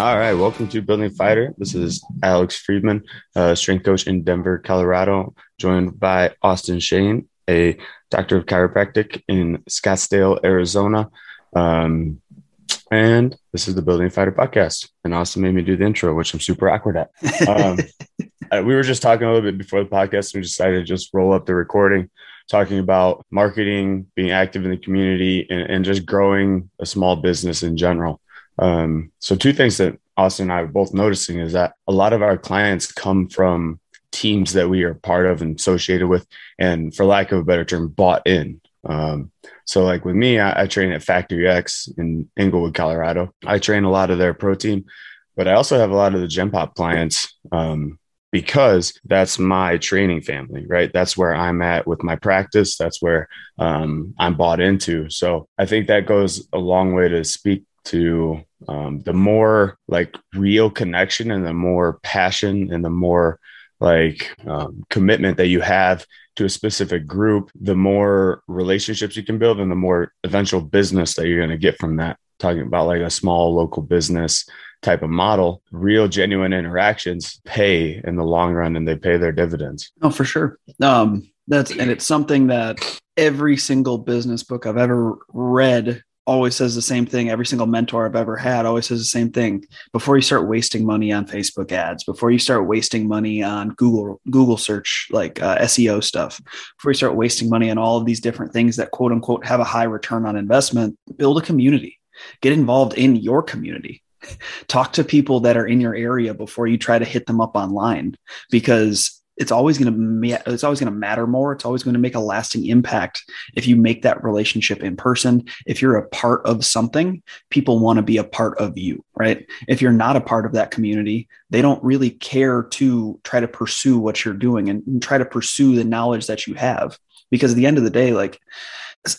All right, welcome to Building Fighter. This is Alex Friedman, uh, strength coach in Denver, Colorado, joined by Austin Shane, a doctor of chiropractic in Scottsdale, Arizona. Um, and this is the Building Fighter podcast. And Austin made me do the intro, which I'm super awkward at. Um, uh, we were just talking a little bit before the podcast, and we decided to just roll up the recording, talking about marketing, being active in the community, and, and just growing a small business in general. Um, so two things that Austin and I are both noticing is that a lot of our clients come from teams that we are part of and associated with, and for lack of a better term, bought in. Um, so like with me, I, I, train at Factory X in Englewood, Colorado. I train a lot of their pro team, but I also have a lot of the Gen Pop clients um, because that's my training family, right? That's where I'm at with my practice. That's where um, I'm bought into. So I think that goes a long way to speak to um, the more like real connection and the more passion and the more like um, commitment that you have to a specific group, the more relationships you can build and the more eventual business that you're going to get from that. Talking about like a small local business type of model, real genuine interactions pay in the long run and they pay their dividends. Oh, for sure. Um, that's and it's something that every single business book I've ever read always says the same thing. Every single mentor I've ever had always says the same thing. Before you start wasting money on Facebook ads, before you start wasting money on Google Google search like uh, SEO stuff, before you start wasting money on all of these different things that quote unquote have a high return on investment, build a community. Get involved in your community. Talk to people that are in your area before you try to hit them up online because it's always going to it's always going to matter more. It's always going to make a lasting impact if you make that relationship in person. If you're a part of something people want to be a part of you right? If you're not a part of that community they don't really care to try to pursue what you're doing and try to pursue the knowledge that you have. Because at the end of the day like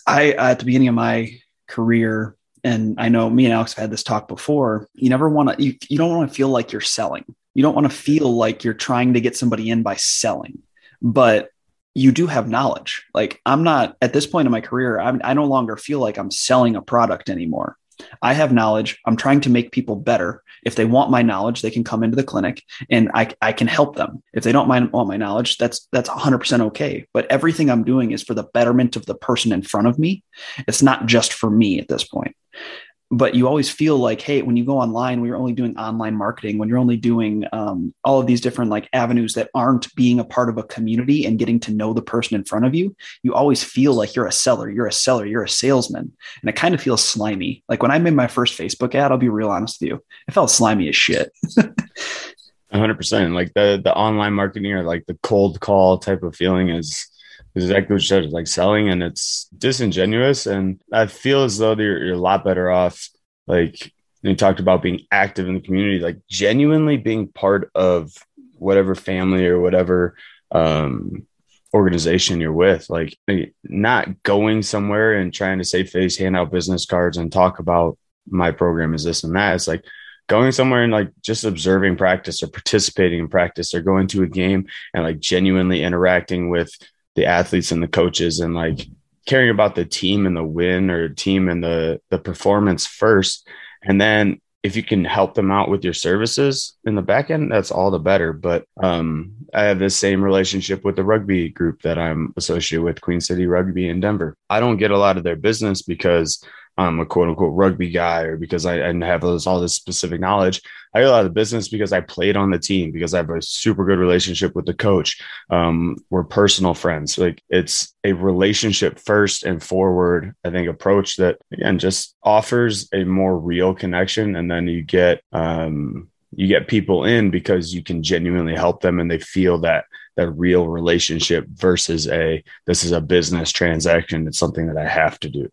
i at the beginning of my career and I know me and Alex have had this talk before. You never want to, you, you don't want to feel like you're selling you don't want to feel like you're trying to get somebody in by selling, but you do have knowledge. Like I'm not at this point in my career, I'm, I no longer feel like I'm selling a product anymore. I have knowledge. I'm trying to make people better. If they want my knowledge, they can come into the clinic and I, I can help them. If they don't mind, want my knowledge, that's that's 100% okay. But everything I'm doing is for the betterment of the person in front of me. It's not just for me at this point but you always feel like hey when you go online when you're only doing online marketing when you're only doing um, all of these different like avenues that aren't being a part of a community and getting to know the person in front of you you always feel like you're a seller you're a seller you're a salesman. And it kind of feels slimy. Like when i made my first facebook ad i'll be real honest with you it felt slimy as shit. 100% like the the online marketing or like the cold call type of feeling is exactly what you said, like selling and it's disingenuous. And I feel as though you're, you're a lot better off. Like you talked about being active in the community, like genuinely being part of whatever family or whatever um, organization you're with. Like not going somewhere and trying to save face, hand out business cards and talk about my program is this and that. It's like going somewhere and like just observing practice or participating in practice or going to a game and like genuinely interacting with the athletes and the coaches and like caring about the team and the win or team and the the performance first. And then if you can help them out with your services in the back end that's all the better. But um, i have this same relationship with the rugby group that i'm associated with queen city rugby in denver. I don't get a lot of their business because I'm a quote unquote rugby guy or because I, I have those, all this specific knowledge. I get a lot of business because I played on the team because I have a super good relationship with the coach. Um, we're personal friends. Like it's a relationship first and forward, I think, approach that again just offers a more real connection. And then you get um, you get people in because you can genuinely help them and they feel that that real relationship versus a this is a business transaction it's something that i have to do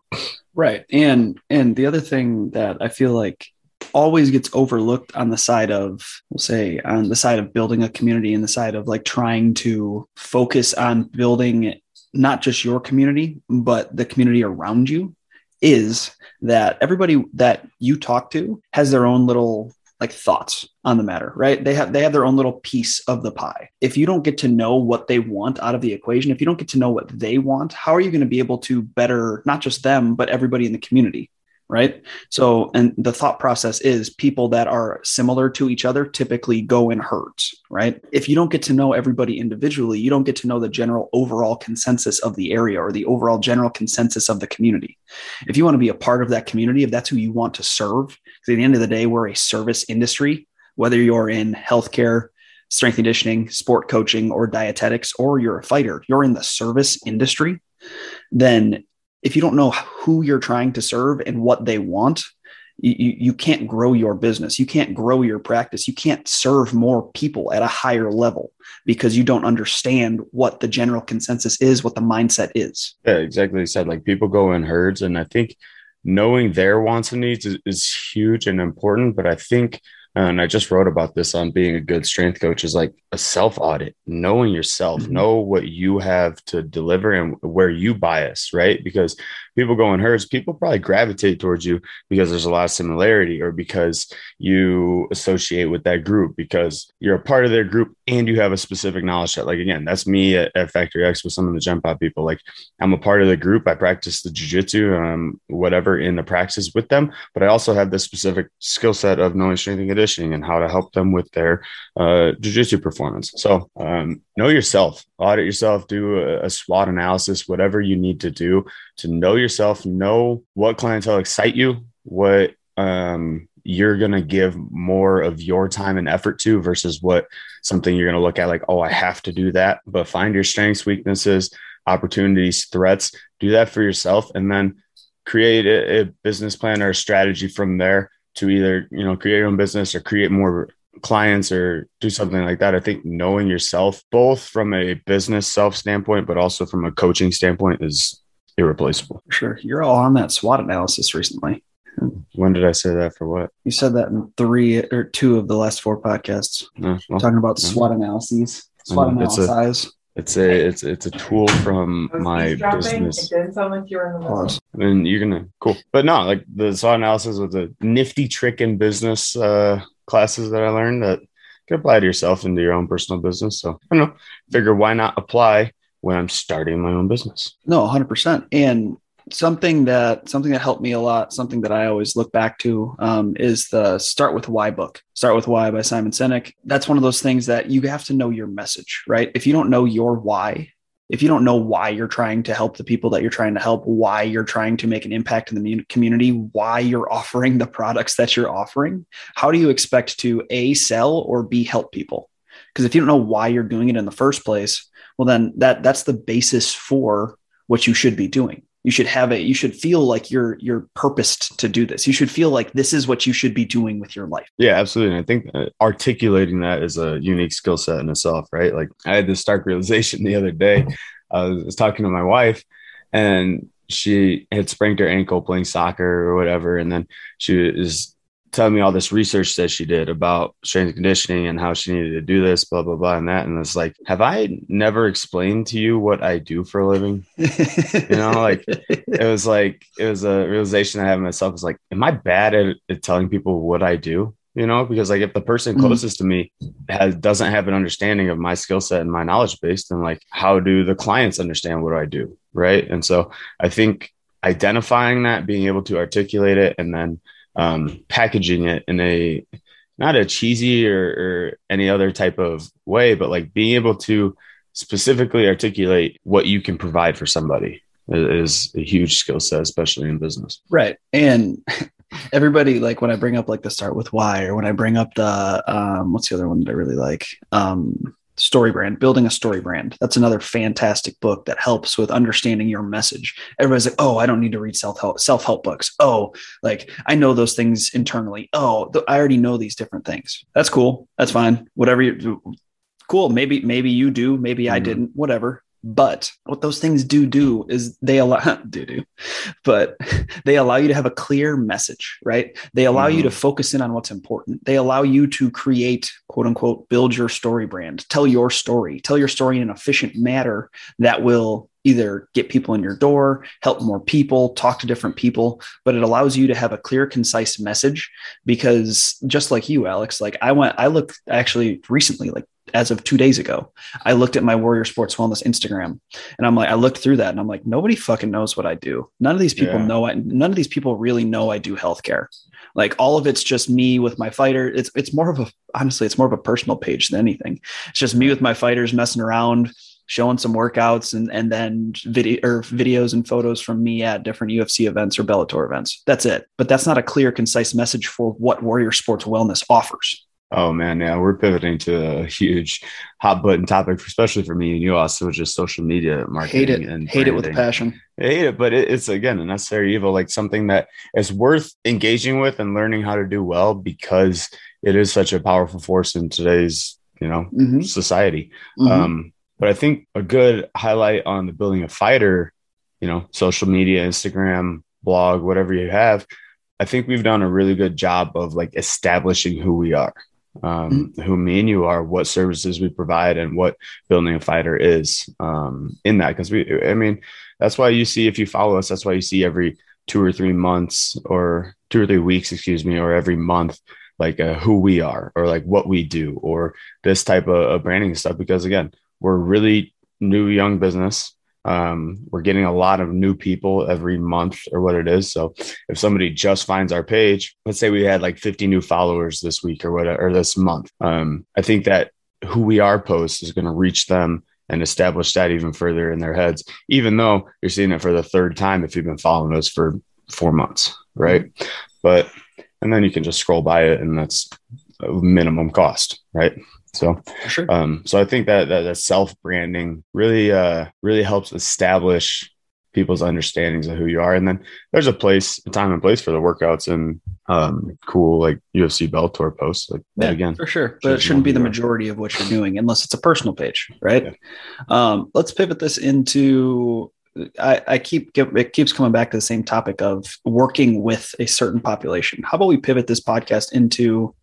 right. And and the other thing that i feel like always gets overlooked on the side of we'll say on the side of building a community and the side of like trying to focus on building not just your community but the community around you is that everybody that you talk to has their own little like thoughts on the matter, right? They have they have their own little piece of the pie. If you don't get to know what they want out of the equation, if you don't get to know what they want, how are you going to be able to better not just them but everybody in the community? Right? So, and the thought process is people that are similar to each other typically go in herds, right? If you don't get to know everybody individually, you don't get to know the general overall consensus of the area or the overall general consensus of the community. If you want to be a part of that community, if that's who you want to serve, because at the end of the day, we're a service industry, whether you're in healthcare, strength conditioning, sport coaching, or dietetics, or you're a fighter, you're in the service industry, then if you don't know who you're trying to serve and what they want, you, you can't grow your business. You can't grow your practice. You can't serve more people at a higher level because you don't understand what the general consensus is, what the mindset is. Yeah, exactly. Said like people go in herds. And I think knowing their wants and needs is, is huge and important. But I think and I just wrote about this on being a good strength coach is like a self audit, knowing yourself, mm-hmm. know what you have to deliver and where you bias, right? Because people go in herds, people probably gravitate towards you because there's a lot of similarity or because you associate with that group because you're a part of their group and you have a specific knowledge set. Like, again, that's me at, at Factory X with some of the jump out people. Like, I'm a part of the group. I practice the jujitsu, um, whatever in the practice with them, but I also have this specific skill set of knowing strength and conditioning and how to help them with their uh, jujitsu performance. So, um, know yourself, audit yourself, do a, a SWOT analysis, whatever you need to do to know yourself, know what clientele excite you, what um, you're going to give more of your time and effort to versus what something you're going to look at like, oh, I have to do that. But find your strengths, weaknesses, opportunities, threats, do that for yourself, and then create a, a business plan or a strategy from there to either, you know, create your own business or create more clients or do something like that. I think knowing yourself, both from a business self standpoint, but also from a coaching standpoint, is irreplaceable. Sure. You're all on that SWOT analysis recently. When did I say that for what? You said that in three or two of the last four podcasts. well, talking about SWOT analyses, SWOT analyses. It's a it's it's a tool from my business. It didn't sound like you're in the Pause. And you're gonna cool, but no, like the SWOT analysis was a nifty trick in business uh, classes that I learned that can apply to yourself into your own personal business. So I don't know, figure why not apply when I'm starting my own business. No, 100%. And something that something that helped me a lot something that i always look back to um, is the start with why book start with why by simon sinek. That's one of those things that you have to know your message right? If you don't know your why if you don't know why you're trying to help the people that you're trying to help why you're trying to make an impact in the community why you're offering the products that you're offering how do you expect to a sell or b help people? Because if you don't know why you're doing it in the first place well then that that's the basis for what you should be doing you should have it you should feel like you're you're purposed to do this. You should feel like this is what you should be doing with your life. Yeah absolutely. And i think uh, articulating that is a unique skill set in itself right? Like i had this stark realization the other day. I was talking to my wife and she had sprained her ankle playing soccer or whatever. And then she was telling me all this research that she did about strength conditioning and how she needed to do this, blah, blah, blah, and that. And it's like, have I never explained to you what I do for a living? you know, like it was like, it was a realization I have myself is like, am I bad at, at telling people what I do? You know, because like if the person mm-hmm. closest mm-hmm. to me has doesn't have an understanding of my skill set and my knowledge base, then like how do the clients understand what I do? Right. And so I think identifying that, being able to articulate it, and then um, packaging it in a not a cheesy or, or any other type of way, but like being able to specifically articulate what you can provide for somebody is a huge skill set, especially in business. Right. And everybody, like when I bring up like the start with why, or when I bring up the, um, what's the other one that I really like? Um, story brand, building a story brand. That's another fantastic book that helps with understanding your message. Everybody's like, "Oh, I don't need to read self-help self-help books." Oh, like I know those things internally. Oh, th- I already know these different things. That's cool. That's fine. Whatever you do. Cool. Maybe maybe you do, maybe mm-hmm. I didn't. Whatever. But what those things do do is they allow do do, but they allow you to have a clear message, right? They allow mm-hmm. you to mm-hmm. focus in on what's important. They allow you to create, quote unquote, build your story brand, tell your story, tell your story in an efficient manner that will either get people in your door, help more people, talk to different people, but it allows you to have a clear, concise message because just like you, Alex, like I went, I looked actually recently, like as of two days ago, I looked at my Warrior Sports Wellness Instagram and I'm like, I looked through that and I'm like, nobody fucking knows what I do. None of these people Yeah. know I, none of these people really know I do healthcare. Like all of it's just me with my fighter. It's it's more of a honestly, it's more of a personal page than anything. It's just me with my fighters messing around, showing some workouts and and then video or videos and photos from me at different UFC events or Bellator events. That's it. But that's not a clear, concise message for what Warrior Sports Wellness offers. Oh man, yeah, we're pivoting to a huge hot button topic, especially for me and you, also, which is social media marketing Hate it. and Hate it with passion. I hate it, but it, it's again a necessary evil, like something that is worth engaging with and learning how to do well because it is such a powerful force in today's, you know, Mhm. society. Mhm. Um, but I think a good highlight on the building a fighter, you know, social media, Instagram, blog, whatever you have, I think we've done a really good job of like establishing who we are, um, who me and you are, what services we provide, and what building a fighter is um, in that. Because we, I mean, that's why you see if you follow us, that's why you see every two or three months or two or three weeks, excuse me, or every month, like uh, who we are or like what we do or this type of, of branding stuff. Because again, we're really new young business. Um, we're getting a lot of new people every month or what it is. So if somebody just finds our page, let's say we had like 50 new followers this week or whatever, or this month, um, I think that who we are post is going to reach them and establish that even further in their heads, even though you're seeing it for the third time if you've been following us for four months, right? But and then you can just scroll by it, and that's minimum cost, right? So, sure. um, so I think that that, that self branding really, uh, really helps establish people's understandings of who you are, and then there's a place, a time and place for the workouts and um, cool like UFC Bellator posts, like that Yeah, again. for sure. But it shouldn't be the majority of what you're doing unless it's a personal page, right? Yeah. Um, let's pivot this into. I, I keep it keeps coming back to the same topic of working with a certain population. How about we pivot this podcast into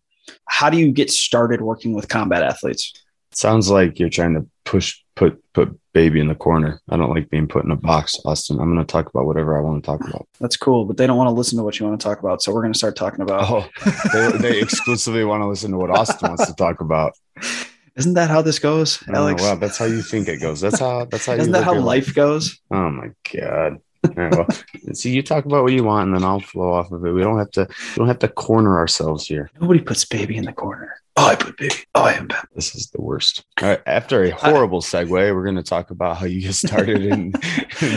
how do you get started working with combat athletes? Sounds like you're trying to push put put baby in the corner. I don't like being put in a box, Austin. I'm going to talk about whatever I want to talk about. That's cool, but they don't want to listen to what you want to talk about. So we're going to start talking about. Oh, they, they exclusively want to listen to what Austin wants to talk about. Isn't that how this goes, Oh, Alex? well, that's how you think it goes. That's how. That's how. Isn't that how life goes? Oh my god. All right, well, see, you talk about what you want, and then I'll flow off of it. We don't have to. We don't have to corner ourselves here. Nobody puts baby in the corner. Oh, I put baby. Oh, I am bad. This is the worst. All right. After a horrible segue, we're going to talk about how you get started in.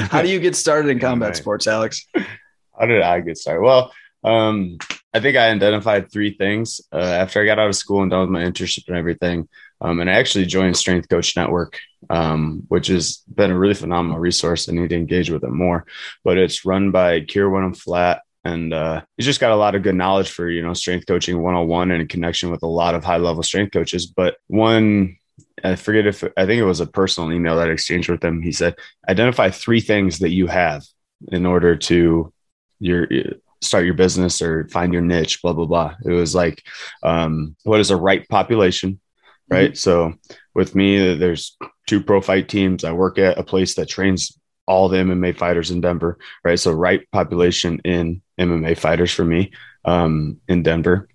How do you get started in combat Right. sports, Alex? How did I get started? Well, um, I think I identified three things uh, after I got out of school and done with my internship and everything. Um, and I actually joined Strength Coach Network, um, which has been a really phenomenal resource. I need to engage with it more, but it's run by Keir Wenham-Flatt. And uh, he's just got a lot of good knowledge for, you know, strength coaching 101 and in connection with a lot of high level strength coaches. But one, I forget if I think it was a personal email that I exchanged with him. He said, identify three things that you have in order to your start your business or find your niche blah blah blah it was like um, what is a right population right? So with me there's two pro fight teams. I work at a place that trains all the mma fighters in denver right? So right population in mma fighters for me um, in denver.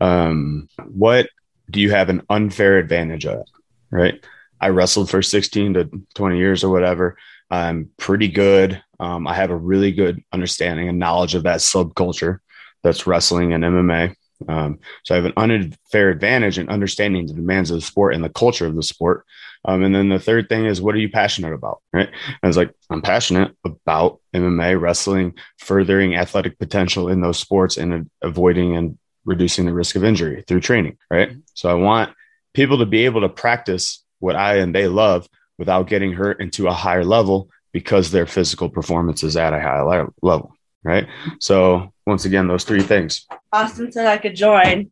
Um, what do you have an unfair advantage at right? I wrestled for 16 to 20 years or whatever. I'm pretty good. Um, I have a really good understanding and knowledge of that subculture that's wrestling and MMA. Um, so I have an unfair advantage in understanding the demands of the sport and the culture of the sport. Um, and then the third thing is, what are you passionate about? Right. And I was like, I'm passionate about MMA, wrestling, furthering athletic potential in those sports and avoiding and reducing the risk of injury through training. Right. So I want people to be able to practice what I and they love without getting hurt into a higher level because their physical performance is at a higher level, right? So once again, those three things. Austin said I could join.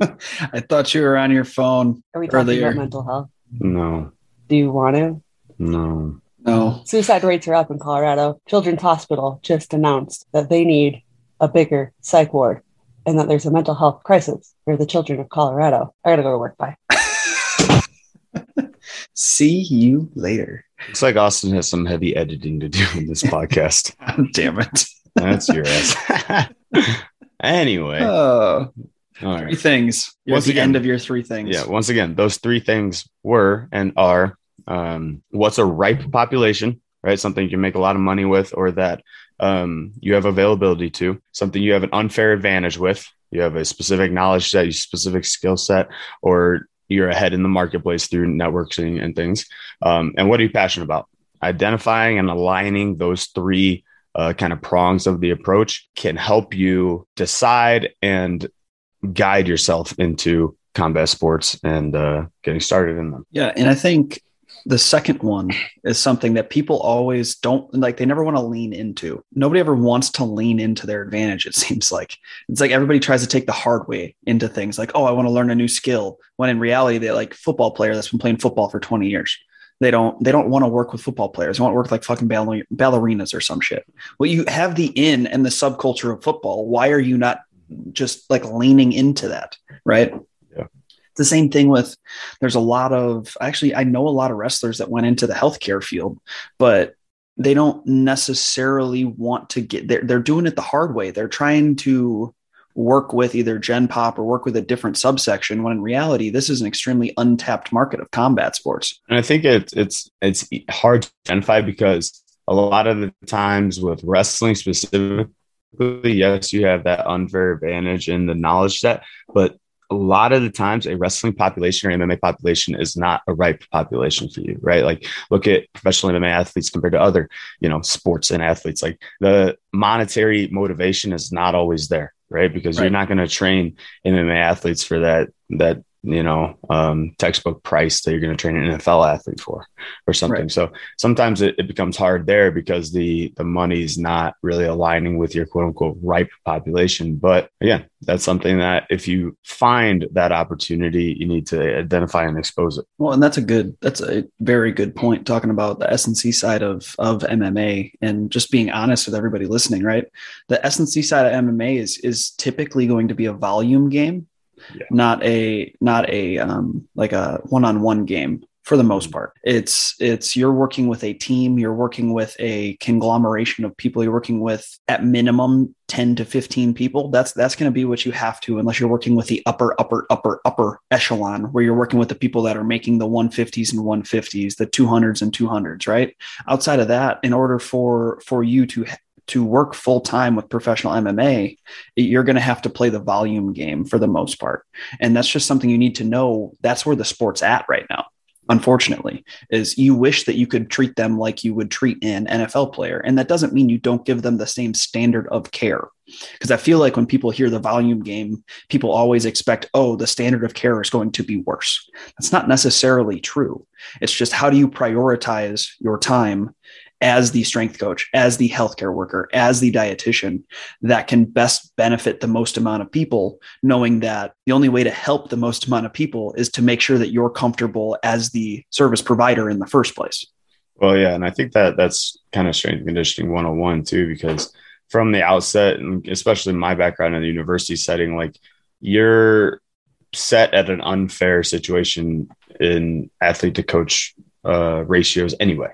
I thought you were on your phone. Are we talking Earlier. about mental health? No, Do you want to? no. No. Suicide rates are up in Colorado. Children's Hospital just announced that they need a bigger psych ward and that there's a mental health crisis for the children of Colorado. I gotta go to work. Bye. See you later. Looks like Austin has some heavy editing to do in this podcast. Damn it. That's your ass. anyway, Oh, all three things. You're Once at the again- end of your three things. Yeah. Once again, those three things were and are um, what's a ripe population, right? Something you can make a lot of money with, or that um, you have availability to, something you have an unfair advantage with. You have a specific knowledge set, a specific skill set, or you're ahead in the marketplace through networking and things. Um, and what are you passionate about? Identifying and aligning those three uh, kind of prongs of the approach can help you decide and guide yourself into combat sports and uh, getting started in them. Yeah, and I think the second one is something that people always don't like they never want to lean into. Nobody ever wants to lean into their advantage it seems like. It's like everybody tries to take the hard way into things like, "Oh, I want to learn a new skill." When in reality, they like football player that's been playing football for 20 years. They don't they don't want to work with football players. They want to work like fucking baller- ballerinas or some shit. Well, you have the in and the subculture of football. Why are you not just like leaning into that, right? Yeah. The same thing with there's a lot of actually I know a lot of wrestlers that went into the healthcare field, but they don't necessarily want to get they're, they're doing it the hard way. They're trying to work with either Gen Pop or work with a different subsection when in reality this is an extremely untapped market of combat sports. And I think it's it's it's hard to identify because a lot of the times with wrestling specifically, yes, you have that unfair advantage in the knowledge set, but a lot of the times a wrestling population or MMA population is not a ripe population for you, right? Like look at professional MMA athletes compared to other, you know, sports and athletes. Like the monetary motivation is not always there, right? Because Right. you're not going to train MMA athletes for that that you know um, textbook price that you're going to train an NFL athlete for or something. Right. So sometimes it, it becomes hard there because the the money's not really aligning with your quote unquote ripe population. But again, that's something that if you find that opportunity, you need to identify and expose it. Well, and that's a good that's a very good point talking about the S&C side of of MMA and just being honest with everybody listening, right? The S&C side of MMA is is typically going to be a volume game, Yeah. not a not a um like a one-on-one game for the most part. It's it's you're working with a team, you're working with a conglomeration of people, you're working with at minimum 10 to 15 people. That's that's going to be what you have to unless you're working with the upper upper upper upper echelon where you're working with the people that are making the 150s and 150s, the 200s and 200s, right? Outside of that, in order for for you to to work full time with professional MMA, you're going to have to play the volume game for the most part. And that's just something you need to know. That's where the sport's at right now unfortunately is you wish that you could treat them like you would treat an NFL player and that doesn't mean you don't give them the same standard of care because I feel like when people hear the volume game people always expect oh the standard of care is going to be worse that's not necessarily true it's just how do you prioritize your time as the strength coach, as the healthcare worker, as the dietitian that can best benefit the most amount of people, knowing that the only way to help the most amount of people is to make sure that you're comfortable as the service provider in the first place. Well, yeah, and I think that that's kind of strength conditioning 101 too, because from the outset, and especially my background in the university setting, like you're set at an unfair situation in athlete to coach uh, ratios anyway,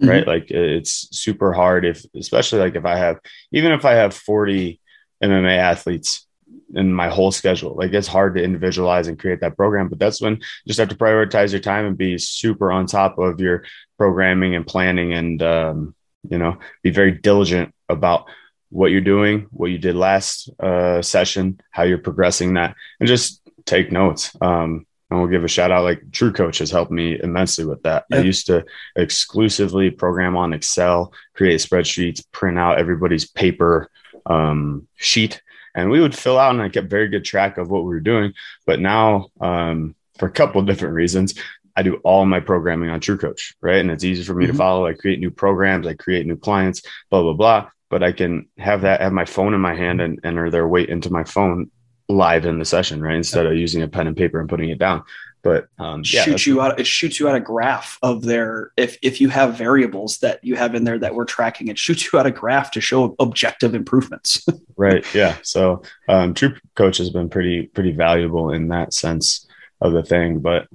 right? Like it's super hard if, especially like if I have, even if I have 40 MMA athletes in my whole schedule, like it's hard to individualize and create that program. But that's when you just have to prioritize your time and be super on top of your programming and planning and, um, you know, be very diligent about what you're doing, what you did last uh, session, how you're progressing that, and just take notes. Um, and we'll give a shout out like True Coach has helped me immensely with that. I used to exclusively program on Excel, create spreadsheets, print out everybody's paper um, sheet, and we would fill out and I kept very good track of what we were doing. But now, um, for a couple of different reasons, I do all my programming on True Coach, right? And it's easy for me Mhm. to follow. I create new programs, I create new clients, blah, blah, blah. But I can have that, have my phone in my hand and enter their weight into my phone live in the session, right? Instead of using a pen and paper and putting it down. But um, yeah, shoots you out it shoots you out a graph of their if if you have variables that you have in there that we're tracking it shoots you out a graph to show objective improvements right yeah so um, true coach has been pretty pretty valuable in that sense of the thing but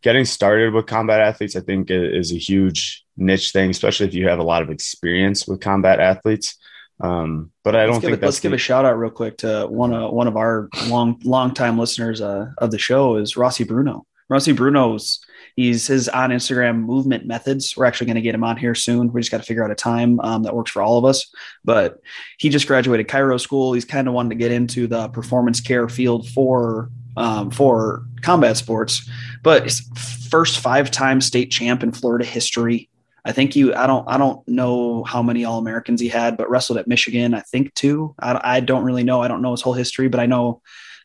getting started with combat athletes i think is a huge niche thing, especially if you have a lot of experience with combat athletes. Um, but I don't let's think give, let's give a shout out real quick to one of one of our long long time listeners uh, of the show is Rossi Bruno. Rossi Bruno's he's his on Instagram movement methods. We're actually going to get him on here soon. We just got to figure out a time um, that works for all of us. But he just graduated chiro school. He's kind of wanted to get into the performance care field for um, for combat sports. But first five time state champ in Florida history. I think you. I don't. I don't know how many All Americans he had, but wrestled at Michigan. I think two. I, I don't really know. I don't know his whole history, but I know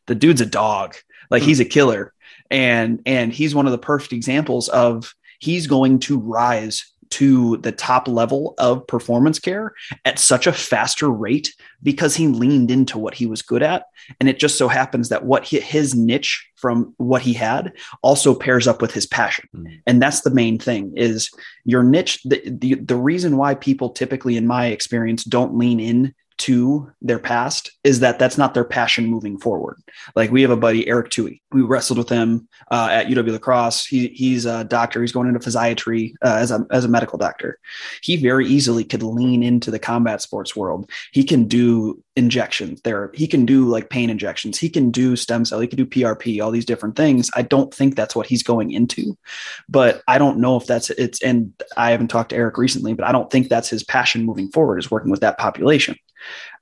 the dude's a dog. Like he's a killer, and and he's one of the perfect examples of he's going to rise to the top level of performance care at such a faster rate because he leaned into what he was good at and it just so happens that what his niche from what he had also pairs up with his passion mm. and that's the main thing is your niche the, the the reason why people typically in my experience don't lean in to their past is that that's not their passion moving forward. Like we have a buddy, Eric Tui. We wrestled with him uh, at UW La Crosse. He, he's a doctor. He's going into physiatry uh, as, a, as a medical doctor. He very easily could lean into the combat sports world. He can do injections there. He can do like pain injections. He can do stem cell. He can do PRP, all these different things. I don't think that's what he's going into, but I don't know if that's it's, and I haven't talked to Eric recently, but I don't think that's his passion moving forward is working with that population.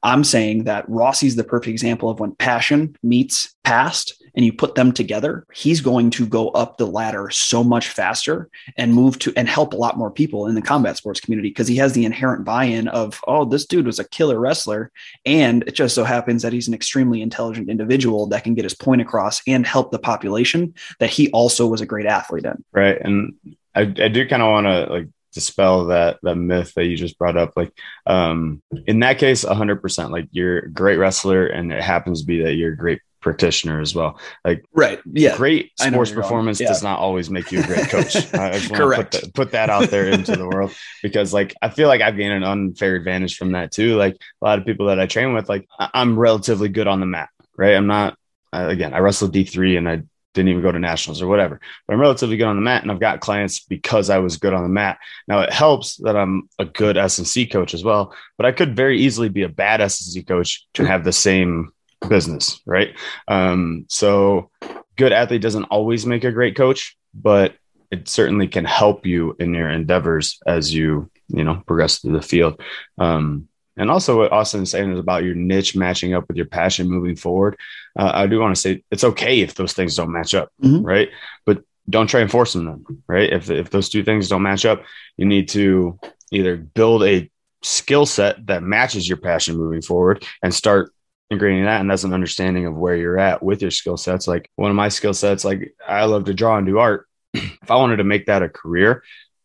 I'm saying that Rossi's the perfect example of when passion meets past and you put them together, he's going to go up the ladder so much faster and move to and help a lot more people in the combat sports community because he has the inherent buy-in of, oh, this dude was a killer wrestler. And it just so happens that he's an extremely intelligent individual that can get his point across and help the population that he also was a great athlete in. Right. And I, I do kind of want to like dispel that that myth that you just brought up like um in that case 100% like you're a great wrestler and it happens to be that you're a great practitioner as well. Like right. Yeah. great sports performance yeah. does not always make you a great coach. I just want Correct. to put, that, put that out there into the world because like i feel like i've gained an unfair advantage from that too. Like a lot of people that i train with like i'm relatively good on the mat right? I'm not again i wrestled d3 and i didn't even go to nationals or whatever. But I'm relatively good on the mat, and I've got clients because I was good on the mat. Now it helps that I'm a good S&C coach as well, but I could very easily be a bad S&C coach to have the same business, right? Um, so good athlete doesn't always make a great coach, but it certainly can help you in your endeavors as you you know progress through the field. Um, and also, what Austin is saying is about your niche matching up with your passion moving forward. Uh, I do want to say it's okay if those things don't match up, mm-hmm. right? But don't try and force them, right? If, if those two things don't match up, you need to either build a skill set that matches your passion moving forward and start ingraining that. And that's an understanding of where you're at with your skill sets. Like one of my skill sets, like I love to draw and do art. if I wanted to make that a career,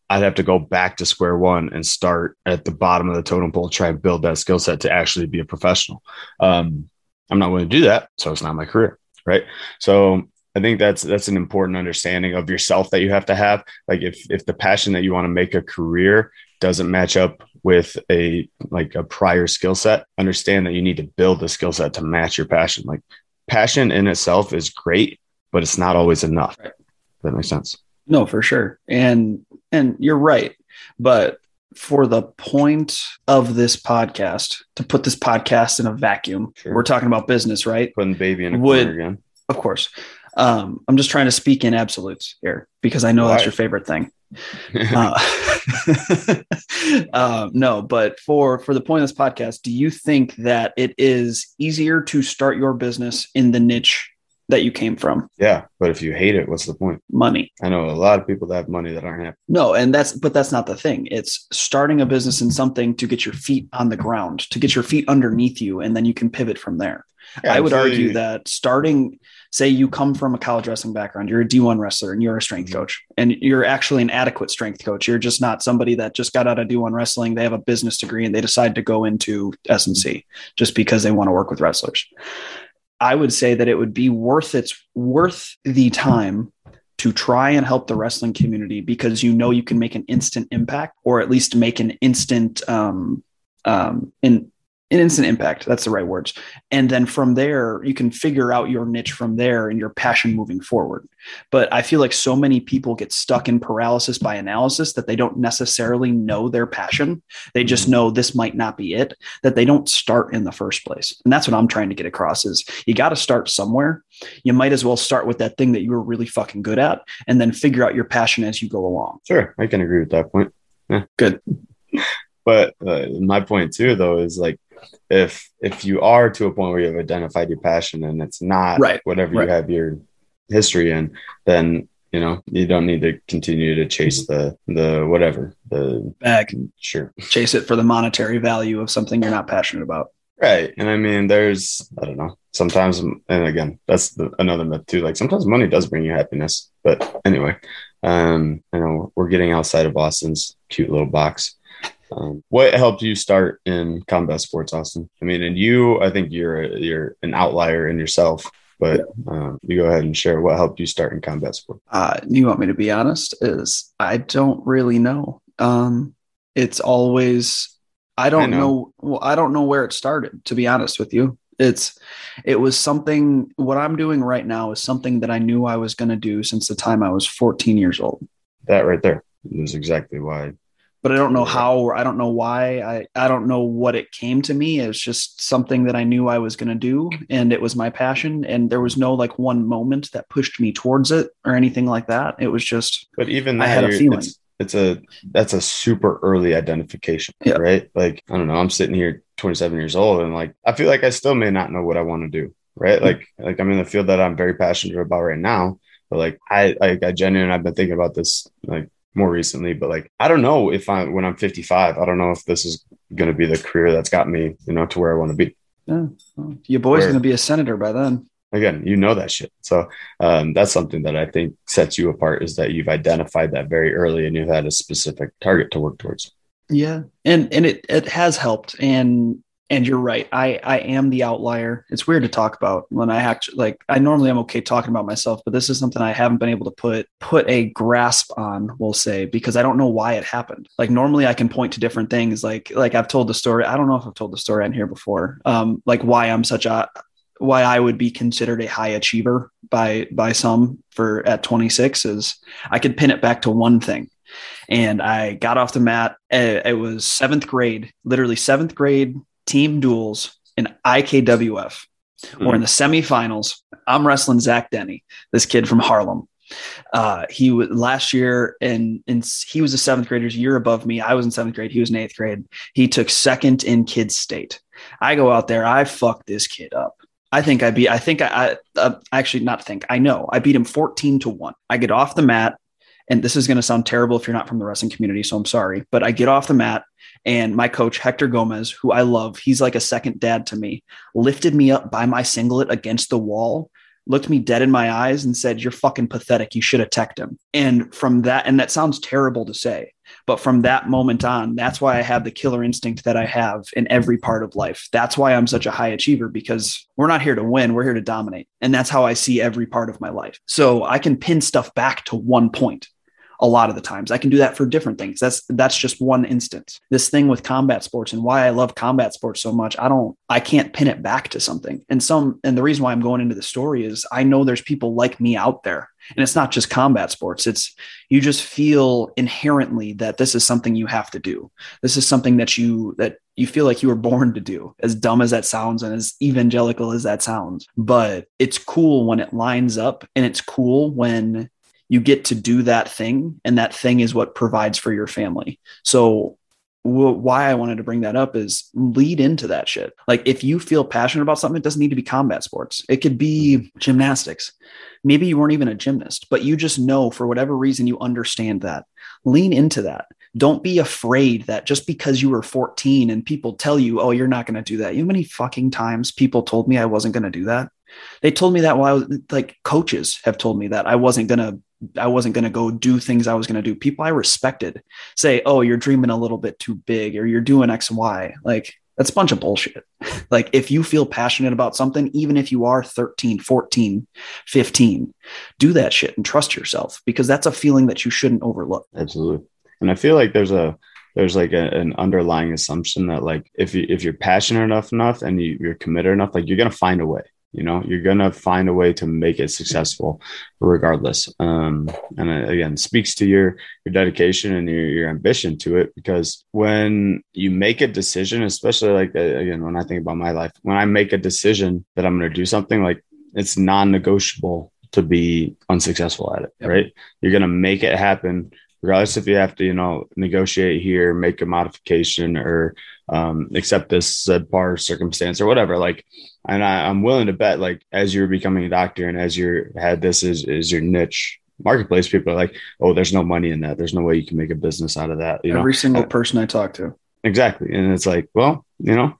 I'd have to go back to square one and start at the bottom of the totem pole, try and build that skill set to actually be a professional. Um, I'm not willing to do that, so it's not my career, right? So I think that's that's an important understanding of yourself that you have to have. Like if if the passion that you want to make a career doesn't match up with a like a prior skill set, understand that you need to build the skill set to match your passion. Like passion in itself is great, but it's not always enough. Right. That makes sense. No, for sure. And and you're right. But for the point of this podcast, to put this podcast in a vacuum, sure. we're talking about business, right? Putting baby in a Would, corner again. Of course. Um, I'm just trying to speak in absolutes here because I know Why? that's your favorite thing. uh, uh, no, but for for the point of this podcast, do you think that it is easier to start your business in the niche that you came from. Yeah, but if you hate it, what's the point? Money. I know a lot of people that have money that aren't happy. No, and that's but that's not the thing. It's starting a business in something to get your feet on the ground, to get your feet underneath you, and then you can pivot from there. Yeah, I would argue that starting, say you come from a college wrestling background, you're a D1 wrestler and you're a strength mm-hmm. coach, and you're actually an adequate strength coach. You're just not somebody that just got out of D1 wrestling. They have a business degree and they decide to go into S&C just because they want to work with wrestlers I would say that it would be worth it's worth the time to try and help the wrestling community because you know you can make an instant impact or at least make an instant um, um, in an instant impact that's the right words. And then from there you can figure out your niche from there and your passion moving forward. But i feel like so many people get stuck in paralysis by analysis that they don't necessarily know their passion. They just mm-hmm. know this might not be it that they don't start in the first place. And that's what i'm trying to get across is you got to start somewhere. You might as well start with that thing that you were really fucking good at and then figure out your passion as you go along. Sure i can agree with that point. Yeah. Good. But uh, my point too though is like if if you are to a point where you have identified your passion and it's not right. whatever right. you have your history in, then you know you don't need to continue to chase the the whatever the bag. Sure, chase it for the monetary value of something you're not passionate about. Right, and I mean, there's I don't know. Sometimes, and again, that's the, another myth too. Like sometimes money does bring you happiness, but anyway, um, I know we're getting outside of Austin's cute little box. Um, what helped you start in combat sports, Austin? I mean, and you, I think you're a, you're an outlier in yourself, but um, you go ahead and share what helped you start in combat sports. Uh, you want me to be honest? Is I don't really know. Um, it's always I don't I know. know. Well, I don't know where it started. To be honest with you, it's it was something. What I'm doing right now is something that I knew I was going to do since the time I was 14 years old. That right there is exactly why but I don't know how or I don't know why. I, I don't know what it came to me. It's just something that I knew I was going to do and it was my passion. And there was no like one moment that pushed me towards it or anything like that. It was just, but even that, I had a feeling. It's, it's, a, that's a super early identification, yeah. right? Like, I don't know, I'm sitting here 27 years old and like, I feel like I still may not know what I want to do. Right. Like, like I'm in the field that I'm very passionate about right now, but like I, like I genuinely, I've been thinking about this like more recently, but like I don't know if I when I'm 55, I don't know if this is going to be the career that's got me, you know, to where I want to be. Yeah, well, your boy's going to be a senator by then. Again, you know that shit. So um, that's something that I think sets you apart is that you've identified that very early and you've had a specific target to work towards. Yeah, and and it it has helped, and and you're right. I I am the outlier. It's weird to talk about when I actually like I normally am okay talking about myself, but this is something I haven't been able to put put a grasp on, we'll say, because I don't know why it happened. Like normally I can point to different things like like I've told the story. I don't know if I've told the story on here before. Um like why I'm such a why I would be considered a high achiever by by some for at 26 is I could pin it back to one thing. And I got off the mat. Eh, it was seventh grade, literally seventh grade team duels in IKWF mm-hmm. or in the semifinals. I'm wrestling Zach Denny, this kid from Harlem. Uh, he was last year and, and he was a seventh grader's year above me. I was in seventh grade. He was in eighth grade. He took second in kids state. I go out there. I fuck this kid up. I think I beat, I think I, I uh, actually not think I know I beat him 14 to one. I get off the mat and this is going to sound terrible if you're not from the wrestling community. So I'm sorry, but I get off the mat and my coach, Hector Gomez, who I love, he's like a second dad to me, lifted me up by my singlet against the wall, looked me dead in my eyes, and said, You're fucking pathetic. You should have teched him. And from that, and that sounds terrible to say, but from that moment on, that's why I have the killer instinct that I have in every part of life. That's why I'm such a high achiever because we're not here to win, we're here to dominate. And that's how I see every part of my life. So I can pin stuff back to one point a lot of the times. I can do that for different things. That's that's just one instance. This thing with combat sports and why I love combat sports so much, I don't I can't pin it back to something. And some and the reason why I'm going into the story is I know there's people like me out there. And it's not just combat sports. It's you just feel inherently that this is something you have to do. This is something that you that you feel like you were born to do, as dumb as that sounds and as evangelical as that sounds. But it's cool when it lines up and it's cool when you get to do that thing and that thing is what provides for your family. So why i wanted to bring that up is lead into that shit. Like if you feel passionate about something it doesn't need to be combat sports. It could be gymnastics. Maybe you weren't even a gymnast but you just know for whatever reason you understand that. Lean into that. Don't be afraid that just because you were 14 and people tell you, oh, you're not going to do that. You know how many fucking times people told me I wasn't going to do that? They told me that while I was like coaches have told me that I wasn't to I wasn't to go do things I was to do. People I respected say, "Oh, you're dreaming a little bit too big or you're doing X Y." Like that's a bunch of bullshit. like if you feel passionate about something, even if you are 13, 14, 15, do that shit and trust yourself because that's a feeling that you shouldn't overlook. Absolutely. And I feel like there's a there's like a, an underlying assumption that like if you if you're passionate enough enough and you, you're committed enough, like you're gonna find a way you know you're gonna find a way to make it successful regardless um and again speaks to your your dedication and your, your ambition to it because when you make a decision especially like uh, again when i think about my life when i make a decision that i'm gonna do something like it's non-negotiable to be unsuccessful at it yep. right you're gonna make it happen regardless if you have to, you know, negotiate here, make a modification, or um, accept this subpar circumstance or whatever. Like, and I, am willing to bet, like, as you're becoming a doctor and as you're had this is is your niche marketplace, people are like, oh, there's no money in that. There's no way you can make a business out of that. You Every know? single uh, person I talk to. Exactly, and it's like, well, you know,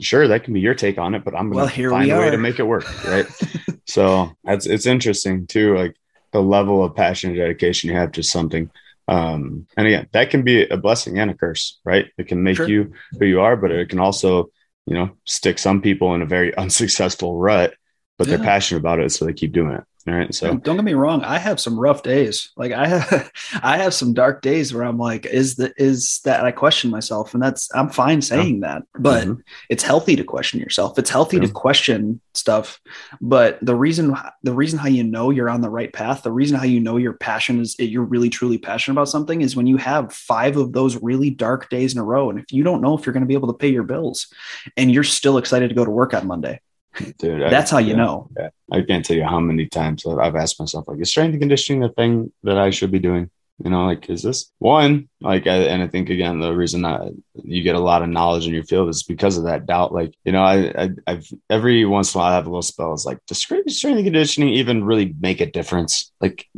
sure that can be your take on it, but I'm going to well, find a way to make it work, right? so that's it's interesting too, like the level of passion and dedication you have to something. Um, and again, that can be a blessing and a curse, right? It can make sure. you who you are, but it can also, you know, stick some people in a very unsuccessful rut, but yeah. they're passionate about it, so they keep doing it. All right. So don't get me wrong. I have some rough days. Like I have, I have some dark days where I'm like, is that, is that I question myself and that's, I'm fine saying yeah. that, but mm-hmm. it's healthy to question yourself. It's healthy yeah. to question stuff. But the reason, the reason how you know you're on the right path, the reason how you know your passion is you're really truly passionate about something is when you have five of those really dark days in a row. And if you don't know if you're going to be able to pay your bills and you're still excited to go to work on Monday, dude. That's I, how you yeah, know. Yeah. I can't tell you how many times I've asked myself, like, is strength and conditioning the thing that I should be doing? You know, like, is this one? Like, I, and I think again, the reason that you get a lot of knowledge in your field is because of that doubt. Like, you know, I, I have every once in a while I have a little spell. It's like, does strength and conditioning even really make a difference? Like,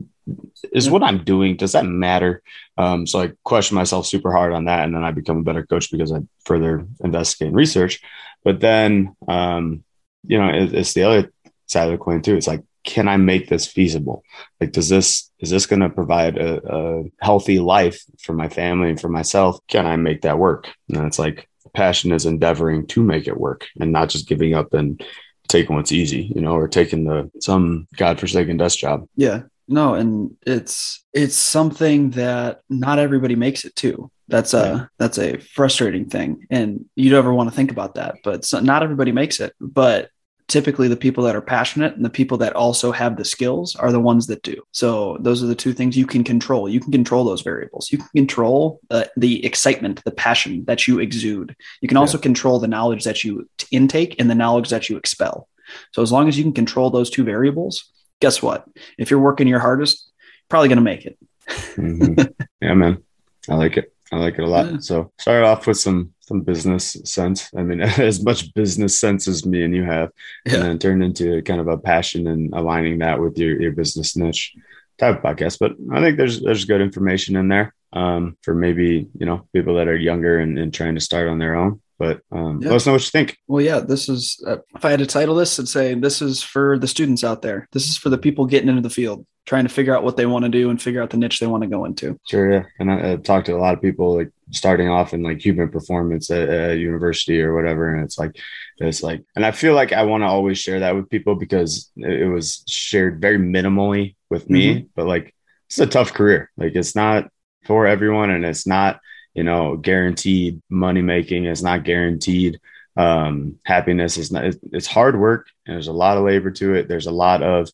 is what I'm doing does that matter? Um, so I question myself super hard on that, and then I become a better coach because I further investigate and research. But then, um, you know, it, it's the other side of the coin too. It's like, can I make this feasible? Like, does this is this going to provide a, a, healthy life for my family and for myself? Can I make that work? And it's like passion is endeavoring to make it work and not just giving up and taking what's easy, you know, or taking the some godforsaken desk job. Yeah. No, and it's it's something that not everybody makes it to. That's a that's a frustrating thing, and you don't ever want to think about that. But so, not everybody makes it. But typically, the people that are passionate and the people that also have the skills are the ones that do. So those are the two things you can control. You can control those variables. You can control uh, the excitement, the passion that you exude. You can also yeah. control the knowledge that you intake and the knowledge that you expel. So as long as you can control those two variables, guess what? If you're working your hardest, probably going to make it. mm-hmm. Yeah, man. I like it. I like it a lot. Yeah. So start off with some some business sense. I mean, as much business sense as me and you have, yeah. and then turn into kind of a passion and aligning that with your your business niche type of podcast. But I think there's there's good information in there um, for maybe you know people that are younger and, and trying to start on their own. But um, yeah. let us know what you think. Well, yeah, this is, uh, if I had to title this, I'd say this is for the students out there. This is for the people getting into the field, trying to figure out what they want to do and figure out the niche they want to go into. Sure. Yeah. And I, have talked to a lot of people like starting off in like human performance at, at university or whatever. And it's like, it's like, and I feel like I want to always share that with people because it, it was shared very minimally with me, mm-hmm. but like, it's a tough career. Like, it's not for everyone and it's not, you know guaranteed money making. Is not guaranteed um happiness. Is not it's hard work and there's a lot of labor to it. There's a lot of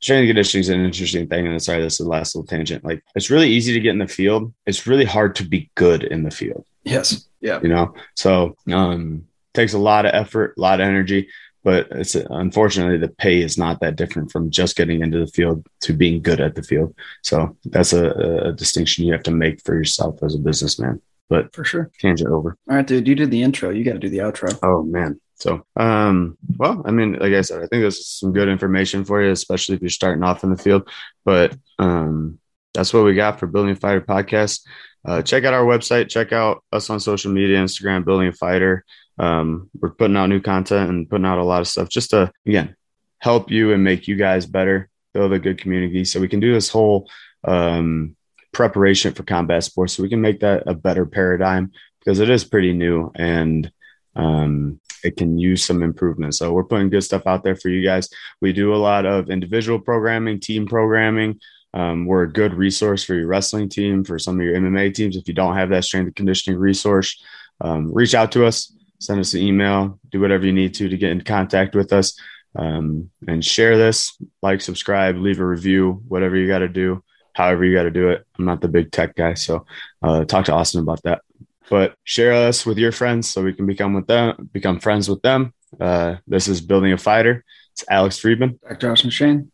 strength and conditioning is an interesting thing and sorry this is the last little tangent. Like it's really easy to get in the field. It's really hard to be good in the field. Yes. Yeah. You know? So um takes a lot of effort a lot of energy but it's unfortunately the pay is not that different from just getting into the field to being good at the field. So that's a, a distinction you have to make for yourself as a businessman. But for sure, change it over. All right, dude, you did the intro. You got to do the outro. Oh man. So, um, well, I mean, like I said, I think this is some good information for you, especially if you're starting off in the field. But um, that's what we got for Building Fighter podcast. Uh, check out our website. Check out us on social media, Instagram, Building Fighter um, we're putting out new content and putting out a lot of stuff just to again help you and make you guys better build a good community. So we can do this whole um, preparation for combat sports so we can make that a better paradigm because it is pretty new and um, it can use some improvement so we're putting good stuff out there for you guys. We do a lot of individual programming team programming. Um, we're a good resource for your wrestling team, for some of your MMA teams. If you don't have that strength and conditioning resource, um, reach out to us, send us an email, do whatever you need to to get in contact with us, um, and share this. Like, subscribe, leave a review, whatever you got to do, however you got to do it. I'm not the big tech guy, so uh, talk to Austin about that. But share us with your friends so we can become with them, become friends with them. Uh, this is building a fighter. It's Alex Friedman. Dr. Austin Shane.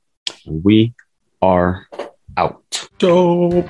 We are out. Dope.